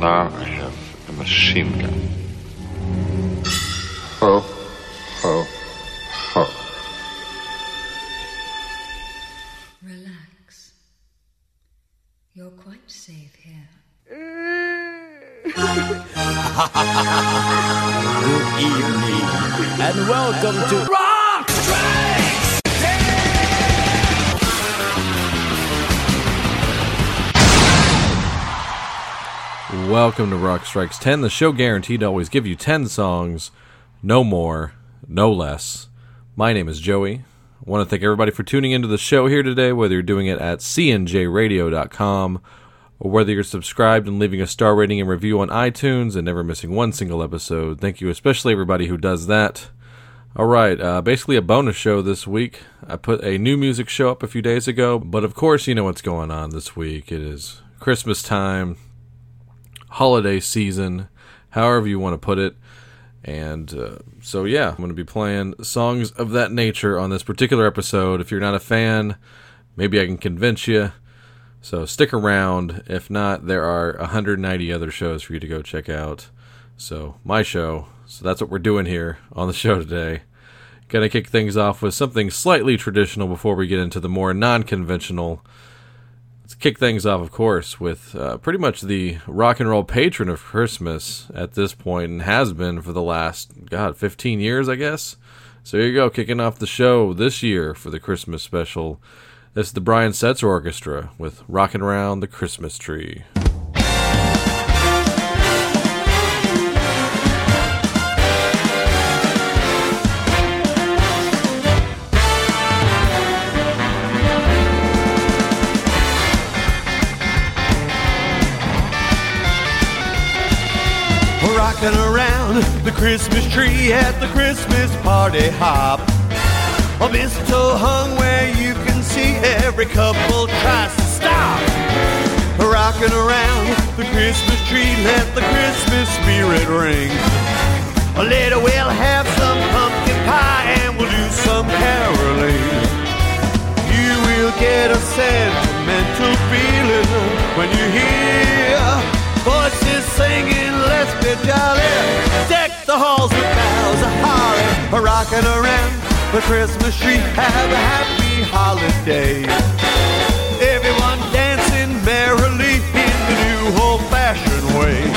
Now I have a machine gun. Ho, ho, ho. Relax. You're quite safe here. Good evening, and welcome to Welcome to Rock Strikes 10, the show guaranteed to always give you 10 songs, no more, no less. My name is Joey. I want to thank everybody for tuning into the show here today, whether you're doing it at cnjradio.com or whether you're subscribed and leaving a star rating and review on iTunes and never missing one single episode. Thank you, especially everybody who does that. All right, uh, basically a bonus show this week. I put a new music show up a few days ago, but of course, you know what's going on this week. It is Christmas time, holiday season, however you want to put it. And uh, so, yeah, I'm going to be playing songs of that nature on this particular episode. If you're not a fan, maybe I can convince you. So stick around. If not, there are 190 other shows for you to go check out. So, my show. So, that's what we're doing here on the show today. Gonna kick things off with something slightly traditional before we get into the more non conventional. Let's kick things off, of course, with uh, pretty much the rock and roll patron of Christmas at this point, and has been for the last, God, 15 years, I guess. So here you go, kicking off the show this year for the Christmas special. This is the Brian Setzer Orchestra with Rockin' Around the Christmas Tree. The Christmas tree at the Christmas party hop. A mistletoe hung where you can see every couple tries to stop. Rocking around the Christmas tree, let the Christmas spirit ring. Later we'll have some pumpkin pie and we'll do some caroling. You will get a sentimental feeling when you hear voices singing, let's be jolly. Deck the halls with boughs of holly, a rocking around the Christmas tree. Have a happy holiday. Everyone dancing merrily in the new old-fashioned way.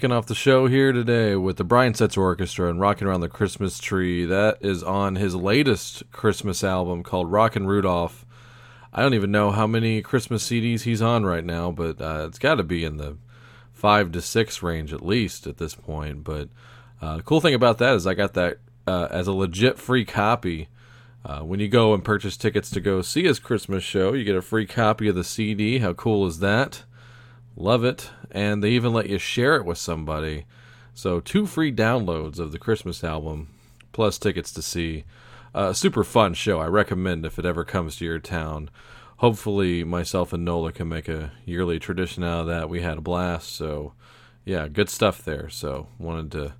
Kicking off the show here today with the Brian Setzer Orchestra and Rocking Around the Christmas Tree. That is on his latest Christmas album called Rockin' Rudolph. I don't even know how many Christmas CDs he's on right now, but uh, it's got to be in the five to six range at least at this point. But uh, the cool thing about that is I got that uh, as a legit free copy. Uh, when you go and purchase tickets to go see his Christmas show, you get a free copy of the CD. How cool is that? Love it. And they even let you share it with somebody. So, two free downloads of the Christmas album, plus tickets to see. Uh, super fun show. I recommend if it ever comes to your town. Hopefully, myself and Nola can make a yearly tradition out of that. We had a blast. So, yeah, good stuff there. So, wanted to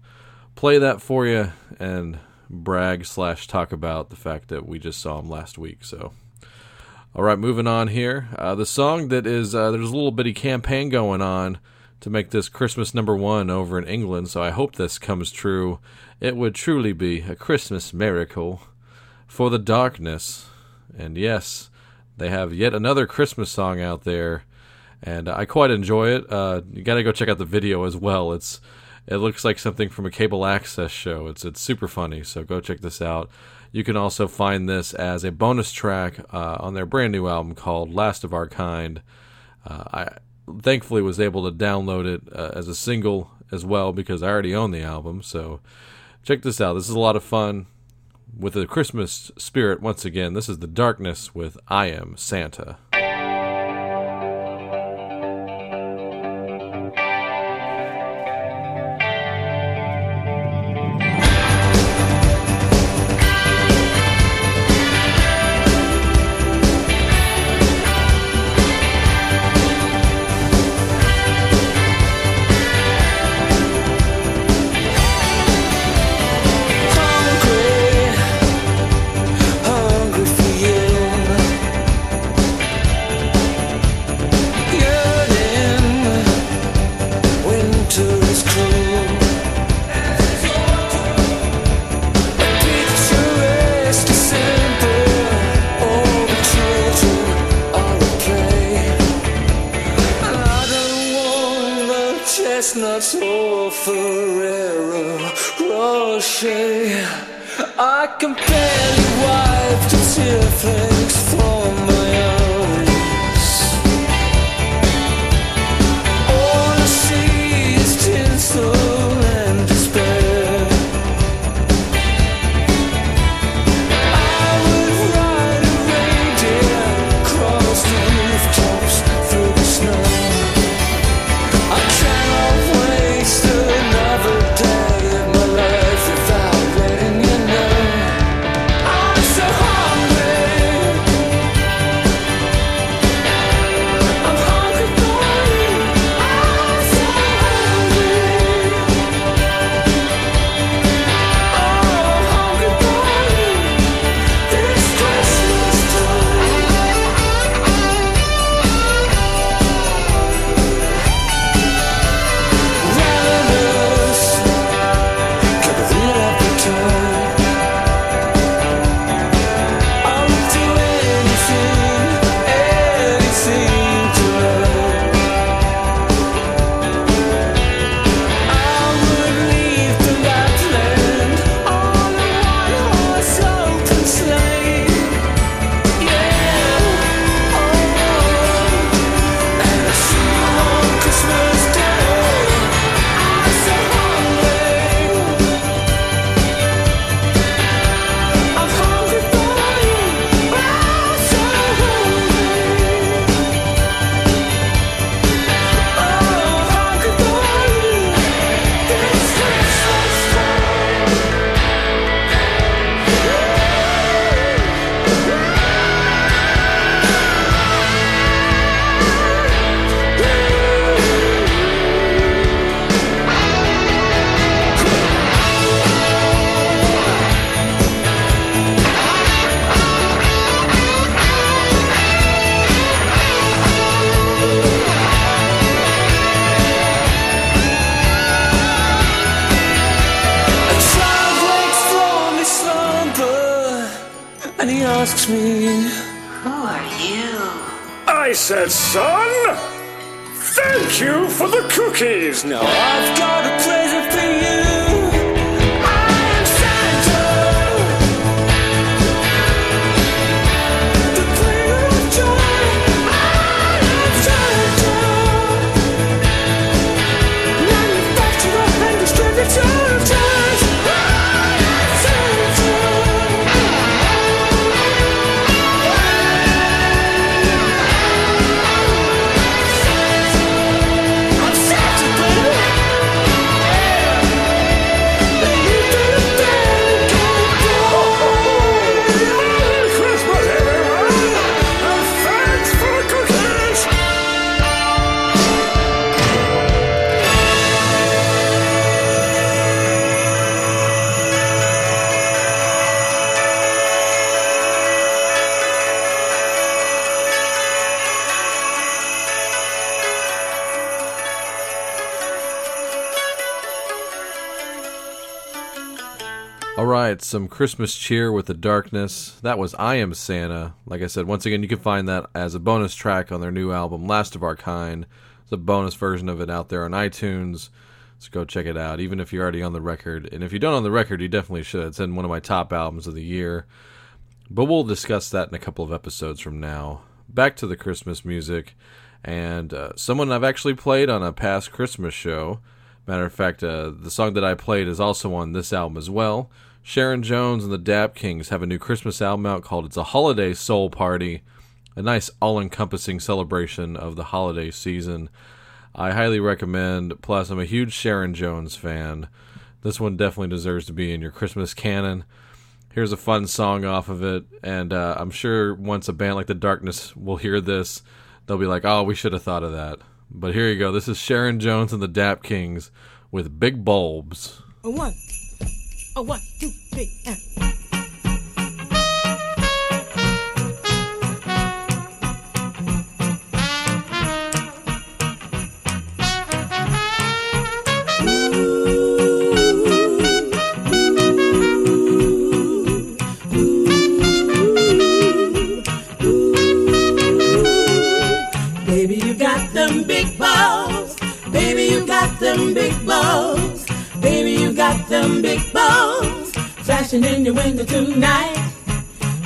play that for you and brag slash talk about the fact that we just saw him last week. So, all right, moving on here. Uh, the song that is uh, there's a little bitty campaign going on to make this Christmas number one over in England. So I hope this comes true. It would truly be a Christmas miracle for the darkness. And yes, they have yet another Christmas song out there, and I quite enjoy it. Uh, you got to go check out the video as well. It's it looks like something from a cable access show. It's it's super funny. So go check this out. You can also find this as a bonus track uh, on their brand new album called Last of Our Kind. Uh, I thankfully was able to download it uh, as a single as well because I already own the album. So check this out. This is a lot of fun with the Christmas spirit once again. This is The Darkness with I Am Santa. Cookies. Some Christmas cheer with the darkness. That was I Am Santa. Like I said, once again, you can find that as a bonus track on their new album, Last of Our Kind. It's a bonus version of it out there on iTunes. So go check it out, even if you're already on the record. And if you don't on the record, you definitely should. It's in one of my top albums of the year. But we'll discuss that in a couple of episodes from now. Back to the Christmas music. And uh, someone I've actually played on a past Christmas show. Matter of fact, uh, the song that I played is also on this album as well. Sharon Jones and the Dap Kings have a new Christmas album out called It's a Holiday Soul Party, a nice all encompassing celebration of the holiday season. I highly recommend, plus, I'm a huge Sharon Jones fan. This one definitely deserves to be in your Christmas canon. Here's a fun song off of it, and uh, I'm sure once a band like The Darkness will hear this, they'll be like, oh, we should have thought of that. But here you go. This is Sharon Jones and the Dap Kings with Big Bulbs. A one, a one, two, three, and. Window tonight.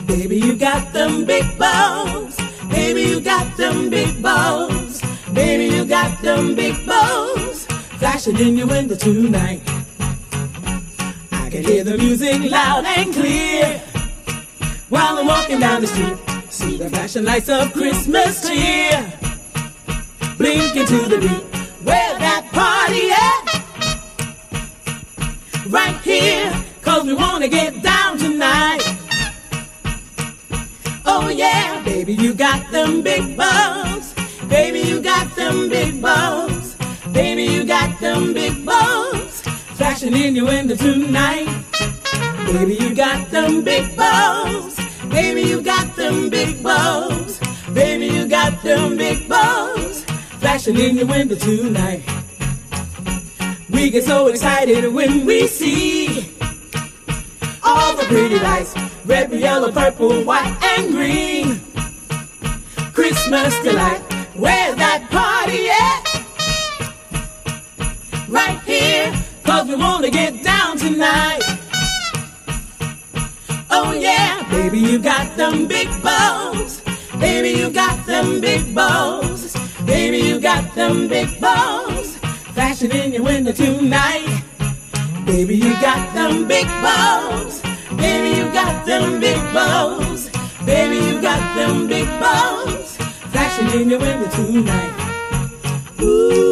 Baby, you got them big balls. Baby, you got them big balls. Baby, you got them big balls. Flashing in your window tonight. I can hear the music loud and clear. While I'm walking down the street, see the flashing lights of Christmas cheer tonight. We get so excited when we see all the pretty lights red, yellow, purple, white, and green. Christmas delight, where's that party at? Right here, cause we wanna get down tonight. Oh yeah, baby, you got them big balls. Baby, you got them big balls. Baby, you got them big balls. Flashing in your window tonight. Baby, you got them big balls. Baby, you got them big balls. Baby, you got them big balls. Flashing in your window tonight.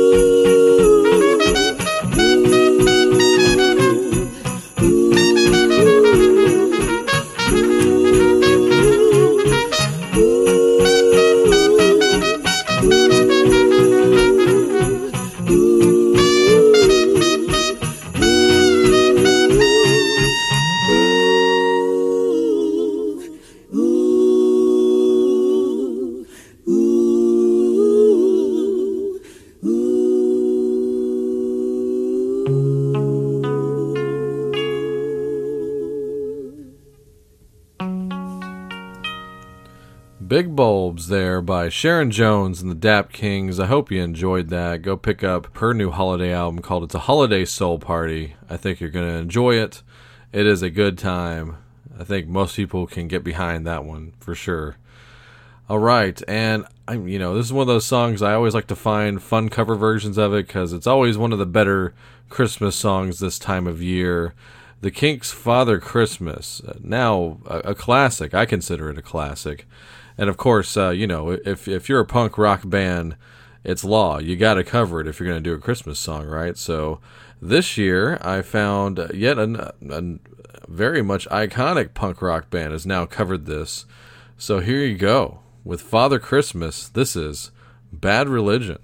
Big Bulbs there by Sharon Jones and the Dap Kings. I hope you enjoyed that. Go pick up her new holiday album called It's a Holiday Soul Party. I think you're going to enjoy it. It is a good time. I think most people can get behind that one for sure. All right, and I'm you know, this is one of those songs I always like to find fun cover versions of it because it's always one of the better Christmas songs this time of year. The Kinks' Father Christmas, uh, now a, a classic. I consider it a classic. And of course, uh, you know, if if you're a punk rock band, it's law. You got to cover it if you're going to do a Christmas song, right? So this year, I found yet a very much iconic punk rock band has now covered this. So here you go with Father Christmas. This is Bad Religion.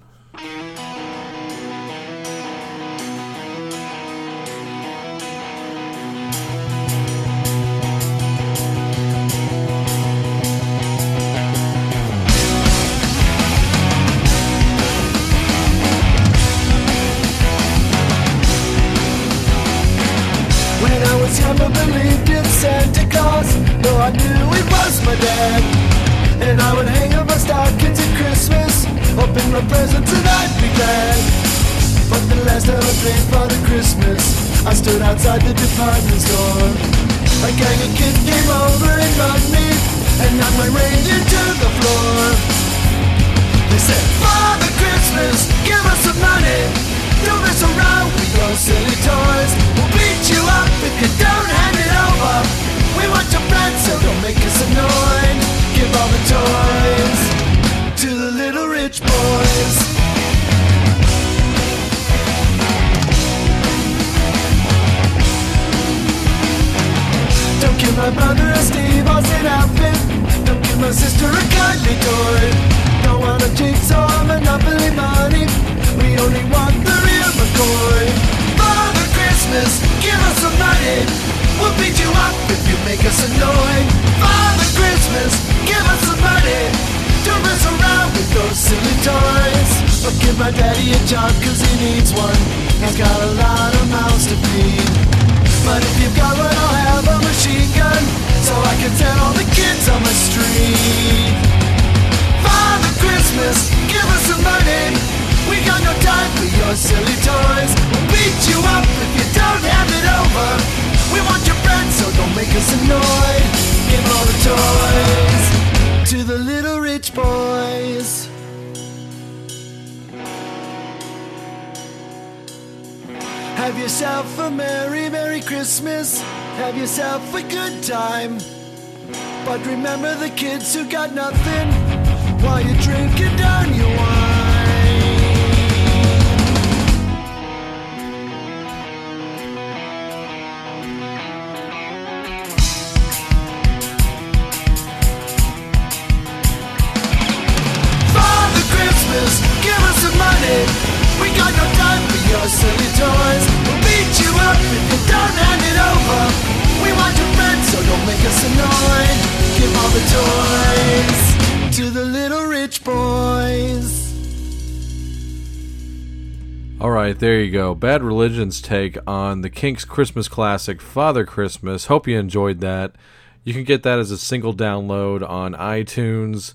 I stood outside the department store. A gang of kids came over and mugged me and knocked my reindeer to the floor. They said, Father Christmas, give us some money. Don't mess around with your silly toys. We'll beat you up if you don't hand it over. We want your bread, so don't make us annoyed. Give all the toys to the little rich boys. Don't give my brother a Steve Austin outfit. Don't give my sister a kindly toy. Don't want a jigsaw monopoly money. We only want the real McCoy. Father Christmas, give us some money. We'll beat you up if you make us annoyed. Father Christmas, give us some money. Don't mess around with those silly toys. Or give my daddy a job cause he needs one. He's got a lot of mouths to feed. But if you've got one, I'll have a machine gun So I can set all the kids on the street. Father Christmas, give us some money. We got no time for your silly toys. We'll beat you up if you don't hand it over. We want your friends, so don't make us annoyed. Give all the toys to the little rich boys Have yourself a merry, merry Christmas. Have yourself a good time. But remember the kids who got nothing while you're drinking down your wine. Right, there you go. Bad Religion's take on the Kinks Christmas classic, Father Christmas. Hope you enjoyed that. You can get that as a single download on iTunes.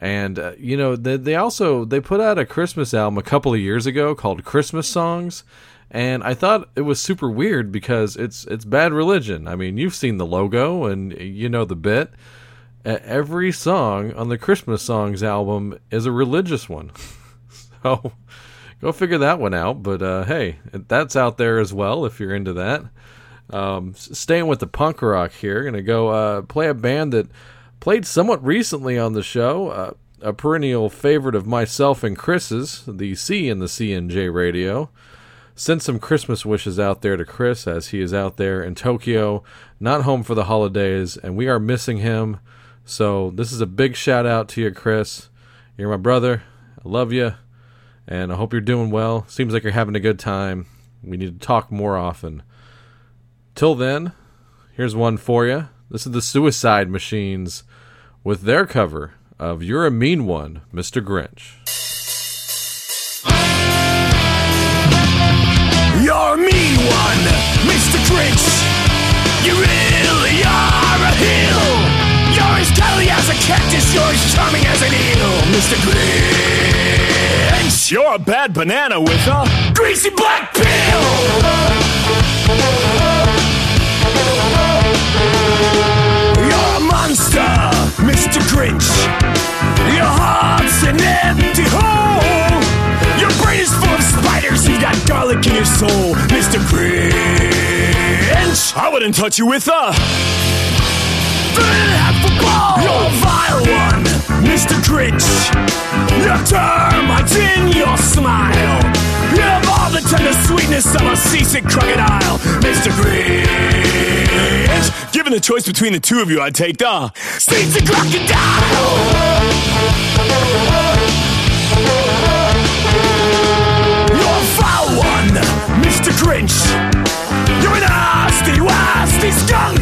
And uh, you know, they, they also they put out a Christmas album a couple of years ago called Christmas Songs, and I thought it was super weird because it's it's Bad Religion. I mean, you've seen the logo and you know the bit. Every song on the Christmas Songs album is a religious one. so go figure that one out. But uh, hey, that's out there as well if you're into that. Um, staying with the punk rock here, gonna go uh, play a band that played somewhat recently on the show. Uh, a perennial favorite of myself and Chris's, the C in the CNJ radio. Send some Christmas wishes out there to Chris as he is out there in Tokyo, not home for the holidays, and we are missing him. So this is a big shout out to you, Chris. You're my brother. I love you, and I hope you're doing well. Seems like you're having a good time. We need to talk more often. Till then, here's one for you. This is the Suicide Machines with their cover of You're a Mean One, Mr. Grinch. You're a mean one, Mr. Grinch. You really are a heel. You're as cuddly as a cactus, you're as charming as an eel, Mr. Grinch. You're a bad banana with a greasy black peel. You're a monster, Mr. Grinch. Your heart's an empty hole. Your brain is full of spiders. You've got garlic in your soul, Mr. Grinch. I wouldn't touch you with a half a ball. You're a vile one, Mr. Grinch. Your termites in your smile. You have all the tender sweetness of a seasick crocodile, Mr. Grinch. Given the choice between the two of you, I'd take the seasick crocodile. You're a foul one, Mr. Grinch. You're a nasty, wasty skunk.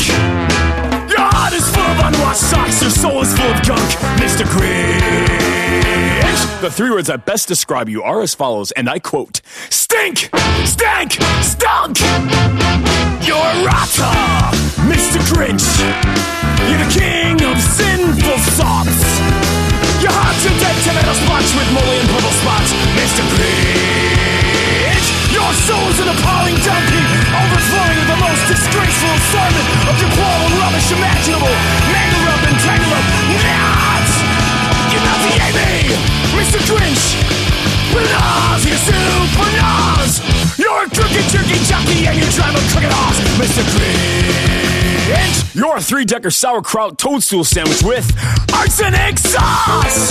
Unwashed socks. Soul is full of gunk, Mr. Grinch. The three words that best describe you are as follows, and I quote: Stink, stank, stunk. You're mr Grinch. You're the king of sinful thoughts. Your heart's a dead tomato splotch with moly and purple spots, Mr. Grinch. Your soul's an appalling dump heap, overflowing disgraceful assortment of deplorable rubbish imaginable. Mangle up and tangle up, not! You nauseate me, Mr. Grinch. Nausea, super nose. You're a crooked turkey jockey and you drive a crooked horse, Mr. Grinch. You're a three-decker sauerkraut toadstool sandwich with arsenic sauce.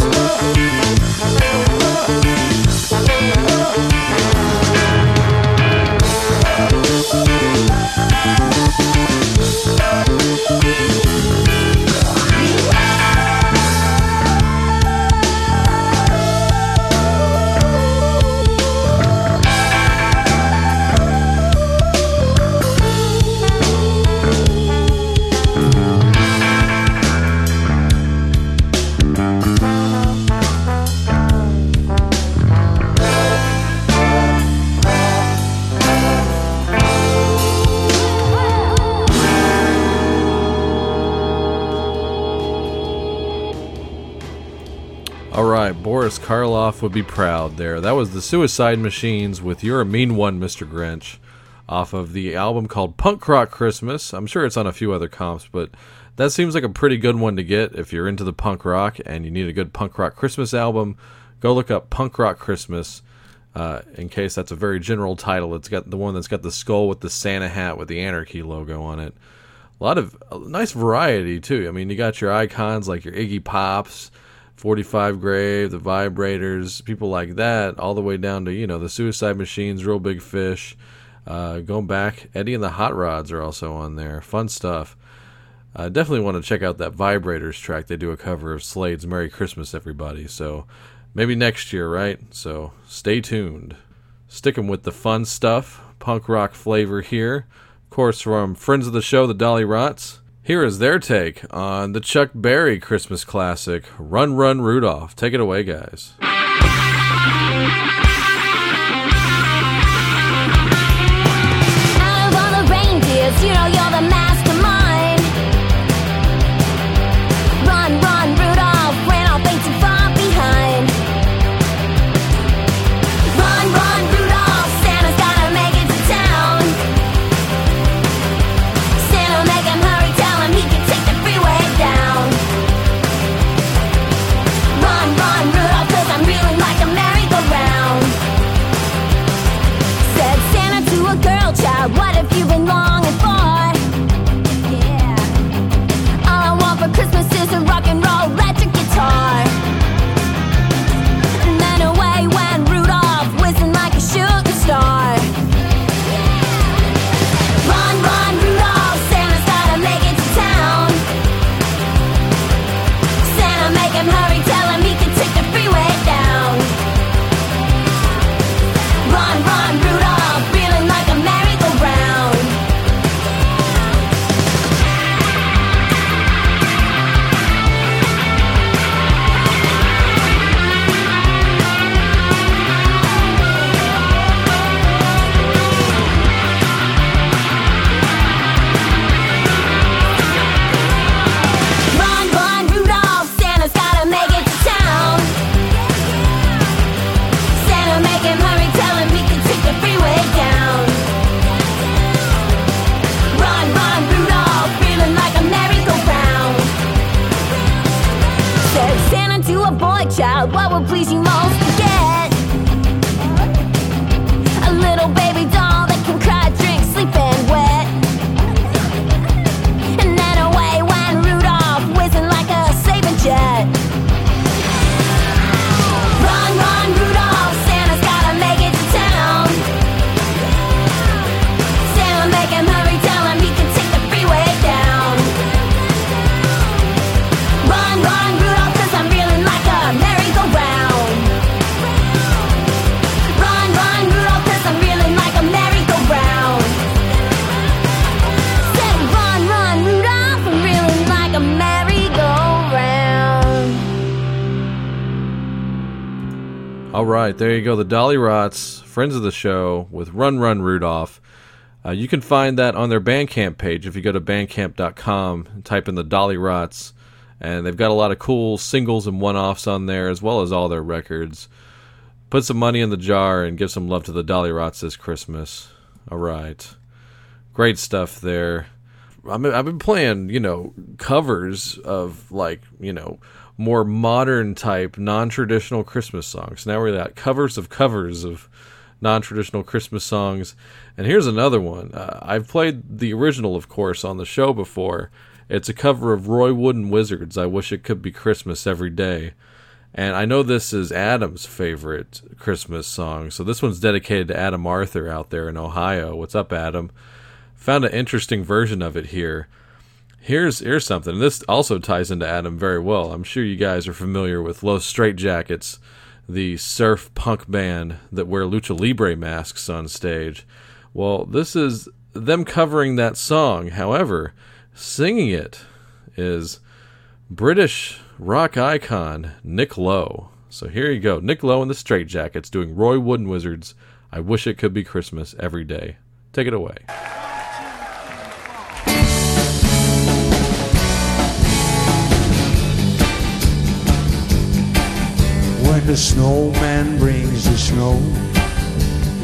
Karloff would be proud there. That was the Suicide Machines with You're a Mean One, Mr. Grinch, off of the album called Punk Rock Christmas. I'm sure it's on a few other comps, but that seems like a pretty good one to get if you're into the punk rock and you need a good punk rock Christmas album. Go look up Punk Rock Christmas. Uh, in case that's a very general title, it's got the one that's got the skull with the Santa hat with the Anarchy logo on it. A lot of a nice variety too. I mean, you got your icons like your Iggy Pops, 45 Grave, the Vibrators, people like that, all the way down to, you know, the Suicide Machines, Real Big Fish. Uh, going back, Eddie and the Hot Rods are also on there. Fun stuff. I definitely want to check out that Vibrators track. They do a cover of Slade's Merry Christmas, everybody. So maybe next year, right? So stay tuned. Sticking with the fun stuff, punk rock flavor here. Of course, from friends of the show, the Dollyrots. Here is their take on the Chuck Berry Christmas classic, Run Run Rudolph. Take it away, guys. You're the there you go. The Dollyrots, friends of the show, with Run Run Rudolph. Uh, you can find that on their Bandcamp page if you go to bandcamp.com and type in the Dollyrots. And they've got a lot of cool singles and one offs on there, as well as all their records. Put some money in the jar and give some love to the Dollyrots this Christmas. All right. Great stuff there. I mean, I've been playing, you know, covers of like, you know, more modern type, non traditional Christmas songs. Now we're at covers of covers of non traditional Christmas songs. And here's another one. Uh, I've played the original, of course, on the show before. It's a cover of Roy Wood and Wizards. I wish it could be Christmas every day. And I know this is Adam's favorite Christmas song. So this one's dedicated to Adam Arthur out there in Ohio. What's up, Adam? Found an interesting version of it here. Here's here's something. This also ties into Adam very well. I'm sure you guys are familiar with Los Straitjackets, the surf punk band that wear lucha libre masks on stage. Well, this is them covering that song. However, singing it is British rock icon Nick Lowe. So here you go, Nick Lowe and the Straitjackets doing Roy Wood and Wizards. I wish it could be Christmas every day. Take it away. The snowman brings the snow,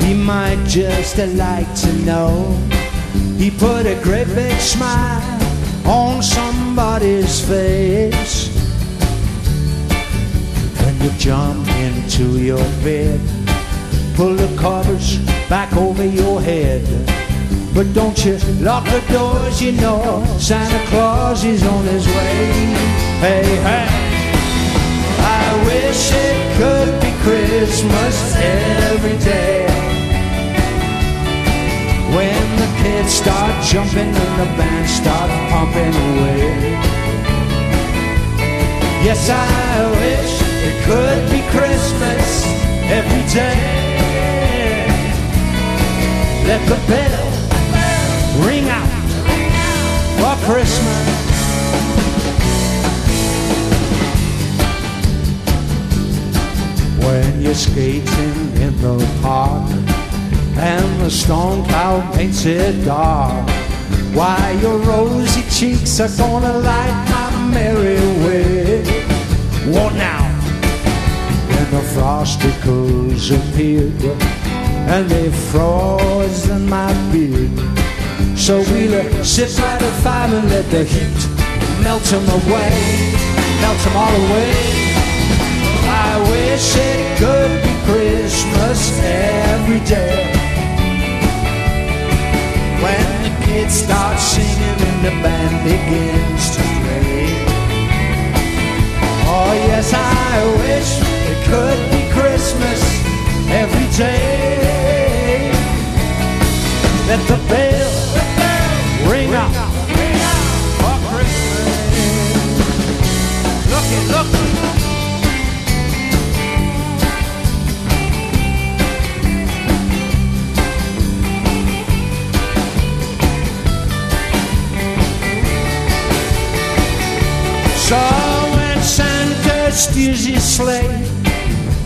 he might just like to know. He put a great big smile on somebody's face. When you jump into your bed, pull the covers back over your head. But don't you lock the doors, you know Santa Claus is on his way. Hey, hey. I wish it could be Christmas every day. When the kids start jumping and the band start pumping away. Yes, I wish it could be Christmas every day. Let the bell ring out for Christmas. When you're skating in the park and the storm cloud paints it dark. Why your rosy cheeks are gonna light my merry way. What now? Then the frosticles appeared and they froze in my beard. So we'll sit by the fire and let the heat melt them away, melt them all away. I wish it could be Christmas every day. When the kids start singing and the band begins to play. Oh yes, I wish it could be Christmas every day. The Steers his sleigh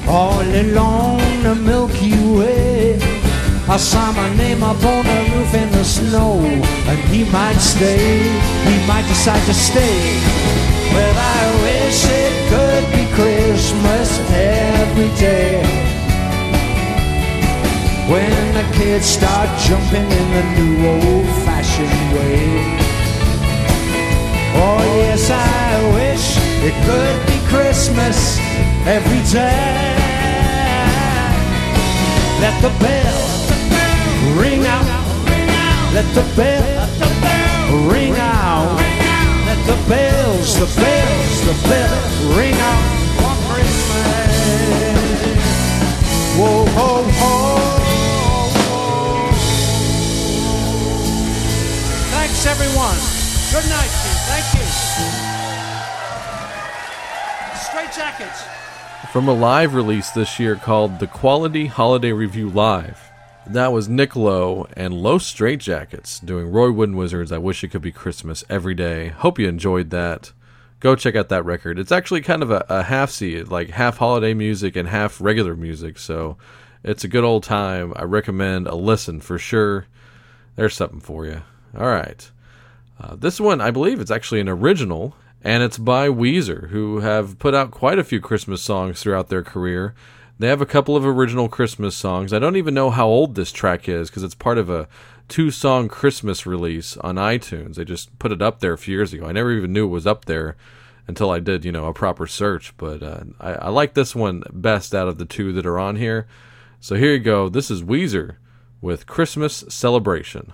all along the Milky Way, I saw my name up on the roof in the snow, and he might stay, he might decide to stay. Well, I wish it could be Christmas every day. When the kids start jumping in the new old-fashioned way. Oh yes, I wish it could be Christmas every day. Let the bell ring out. Let the bell ring out. Let the bells, the bells, the bell ring out for Christmas. Whoa, ho, ho. Thanks, everyone. Good night, Jackets. From a live release this year called The Quality Holiday Revue Live. That was Nick Lowe and Los Straitjackets doing Roy Wood and Wizards. I wish it could be Christmas every day. Hope you enjoyed that. Go check out that record. It's actually kind of a, a half seed, like half holiday music and half regular music. So it's a good old time. I recommend a listen for sure. There's something for you. All right. Uh, this one, I believe it's actually an original, and it's by Weezer, who have put out quite a few Christmas songs throughout their career. They have a couple of original Christmas songs. I don't even know how old this track is because it's part of a two song Christmas release on iTunes. They just put it up there a few years ago. I never even knew it was up there until I did, you know, a proper search. But uh, I, I like this one best out of the two that are on here. So here you go. This is Weezer with Christmas Celebration.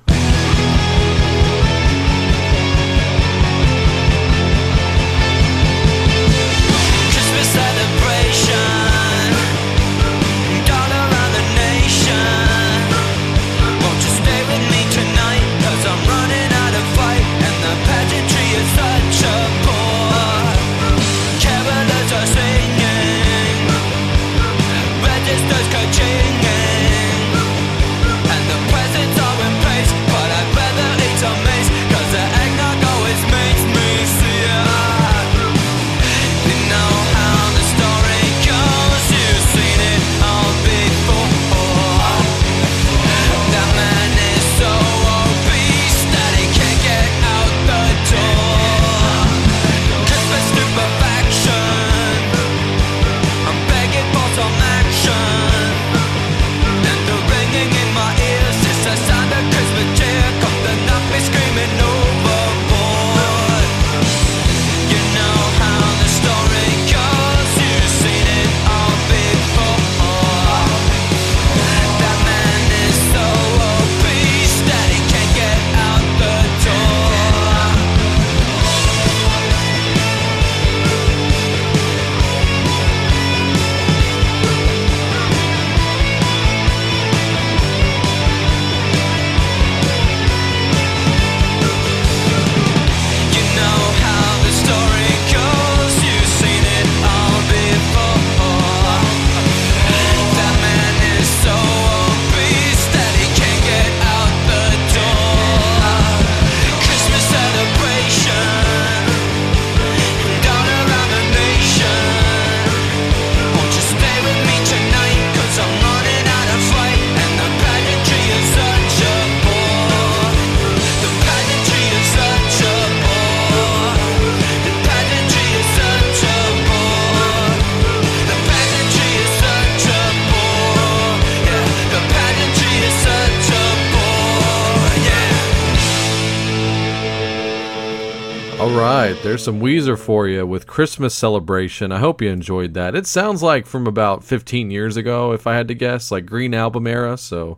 There's some Weezer for you with Christmas Celebration. I hope you enjoyed that. It sounds like from about 15 years ago, if I had to guess, like Green Album era. So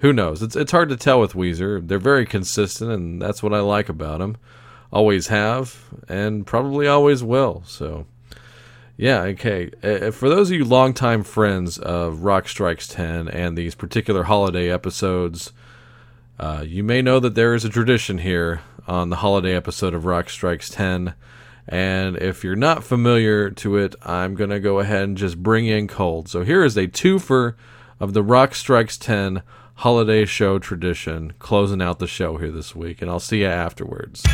who knows? It's it's hard to tell with Weezer. They're very consistent, and that's what I like about them. Always have, and probably always will. So yeah, okay. Uh, for those of you longtime friends of Rock Strikes 10 and these particular holiday episodes, uh, you may know that there is a tradition here on the holiday episode of Rock Strikes 10. And if you're not familiar to it, I'm going to go ahead and just bring in cold. So here is a twofer of the Rock Strikes 10 holiday show tradition, closing out the show here this week. And I'll see you afterwards.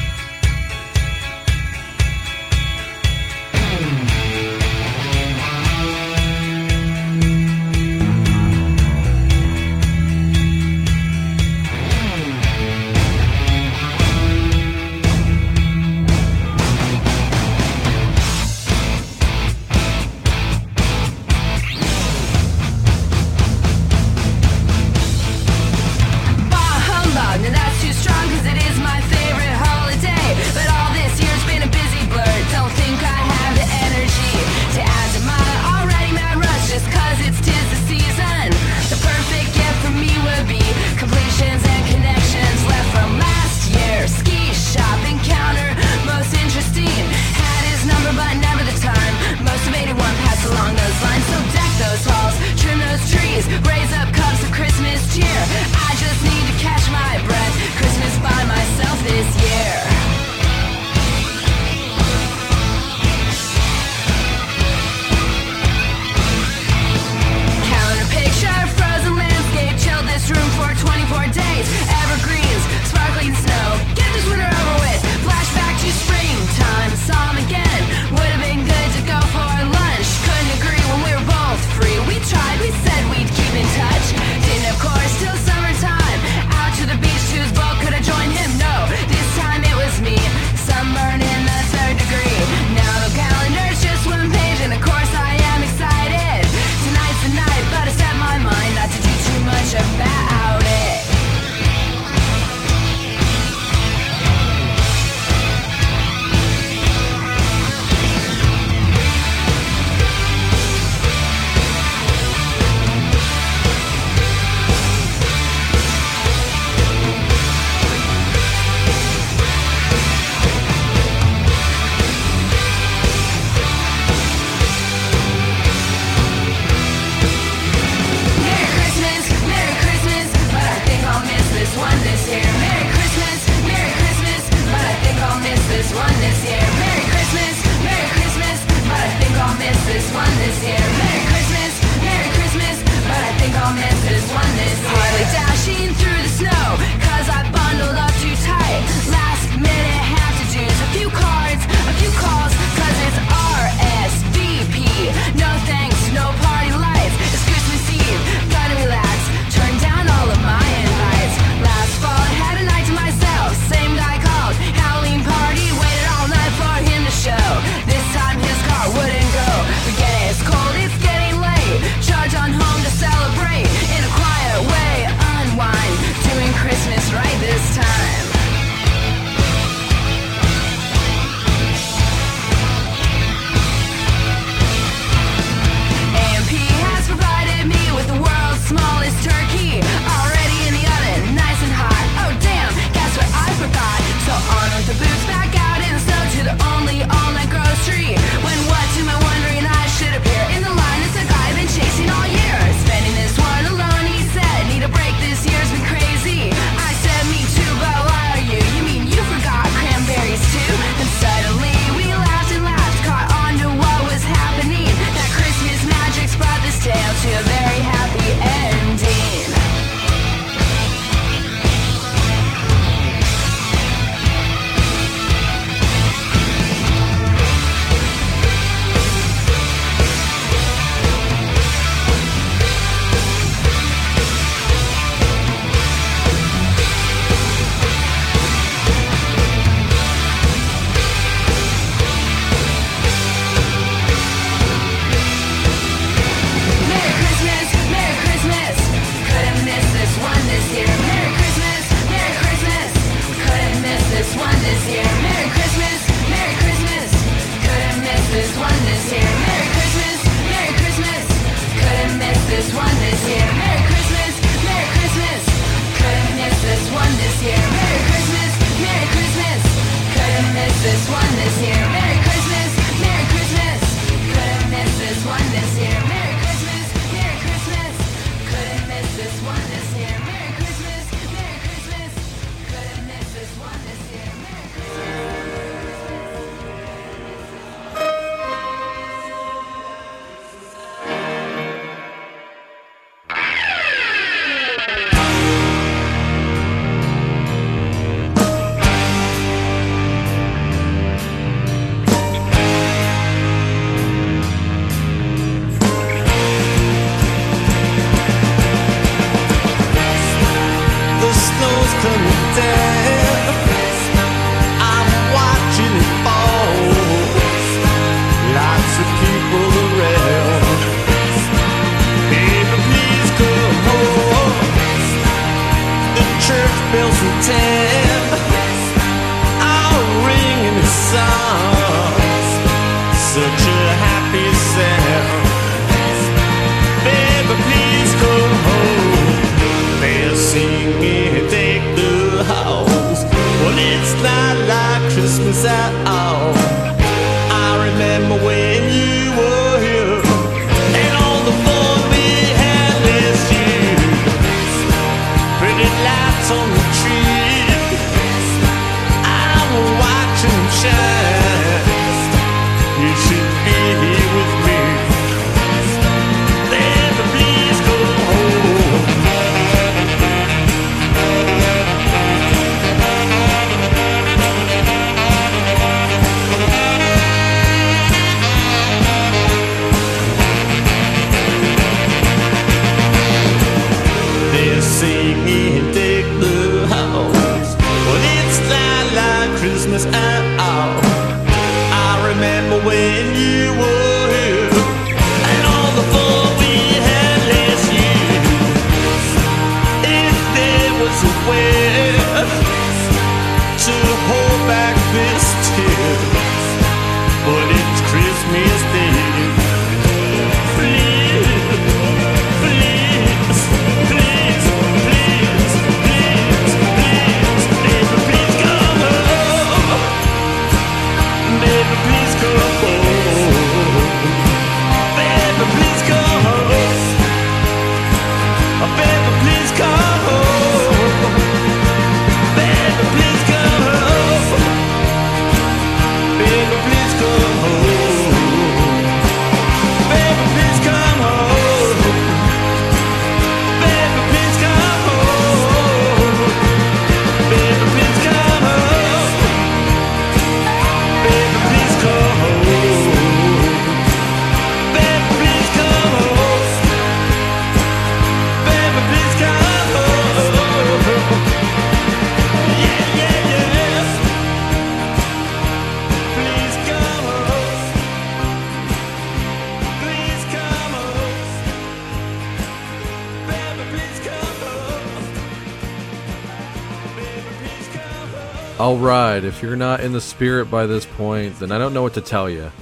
All right, if you're not in the spirit by this point, then I don't know what to tell you.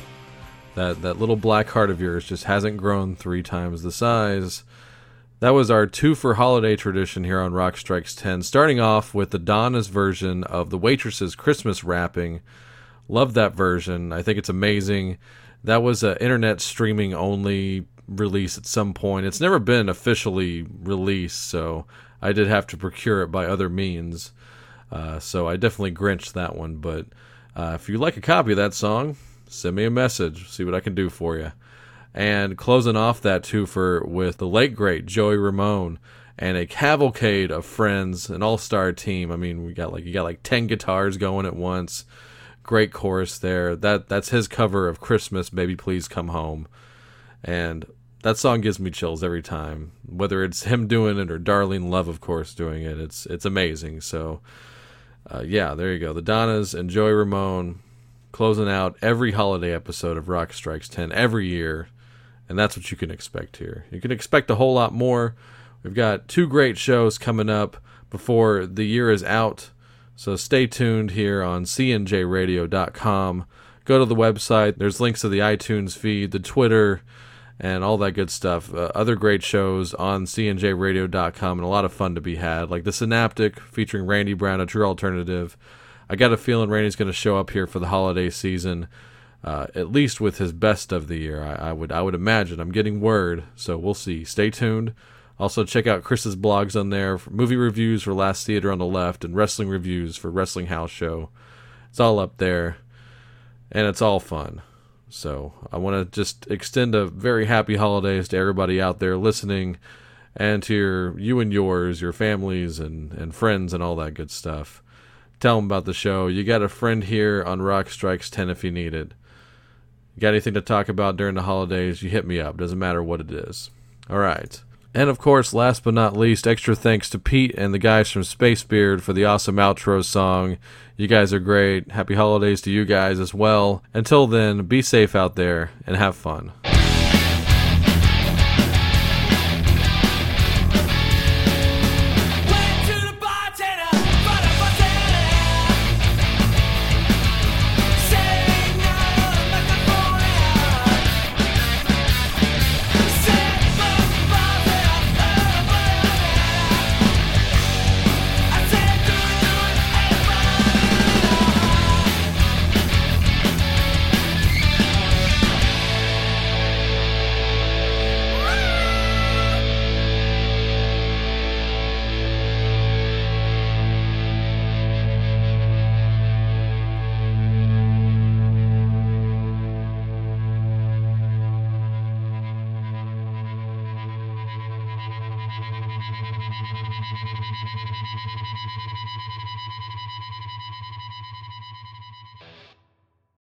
That that little black heart of yours just hasn't grown three times the size. That was our two for holiday tradition here on Rock Strikes 10, starting off with the Donnas' version of the Waitresses' Christmas wrapping. Love that version. I think it's amazing. That was an internet streaming only release at some point. It's never been officially released, so I did have to procure it by other means. Uh, so I definitely grinched that one. But uh, if you like a copy of that song, send me a message. See what I can do for you. And closing off that twofer with the late great Joey Ramone and a cavalcade of friends, an all-star team. I mean, we got like you got like ten guitars going at once. Great chorus there. That that's his cover of Christmas, Baby Please Come Home. And that song gives me chills every time. Whether it's him doing it or Darlene Love, of course, doing it. It's it's amazing. So uh, yeah, there you go. The Donnas and Joey Ramone closing out every holiday episode of Rock Strikes 10 every year. And that's what you can expect here. You can expect a whole lot more. We've got two great shows coming up before the year is out. So stay tuned here on cnjradio.com. Go to the website. There's links to the iTunes feed, the Twitter, and all that good stuff. Uh, other great shows on cnjradio.com and a lot of fun to be had, like The Synaptic featuring Randy Brown, a true alternative. I got a feeling Randy's going to show up here for the holiday season, uh, at least with his best of the year. I, I would I would imagine. I'm getting word, so we'll see. Stay tuned. Also, check out Chris's blogs on there movie reviews for Last Theater on the Left and wrestling reviews for Wrestling House Show. It's all up there, and it's all fun. So, I want to just extend a very happy holidays to everybody out there listening and to your, you and yours, your families and, and friends and all that good stuff. Tell them about the show. You got a friend here on Rock Strikes 10 if you need it. You got anything to talk about during the holidays, you hit me up. Doesn't matter what it is. All right. And of course, last but not least, extra thanks to Pete and the guys from Space Beard for the awesome outro song. You guys are great. Happy holidays to you guys as well. Until then, be safe out there and have fun.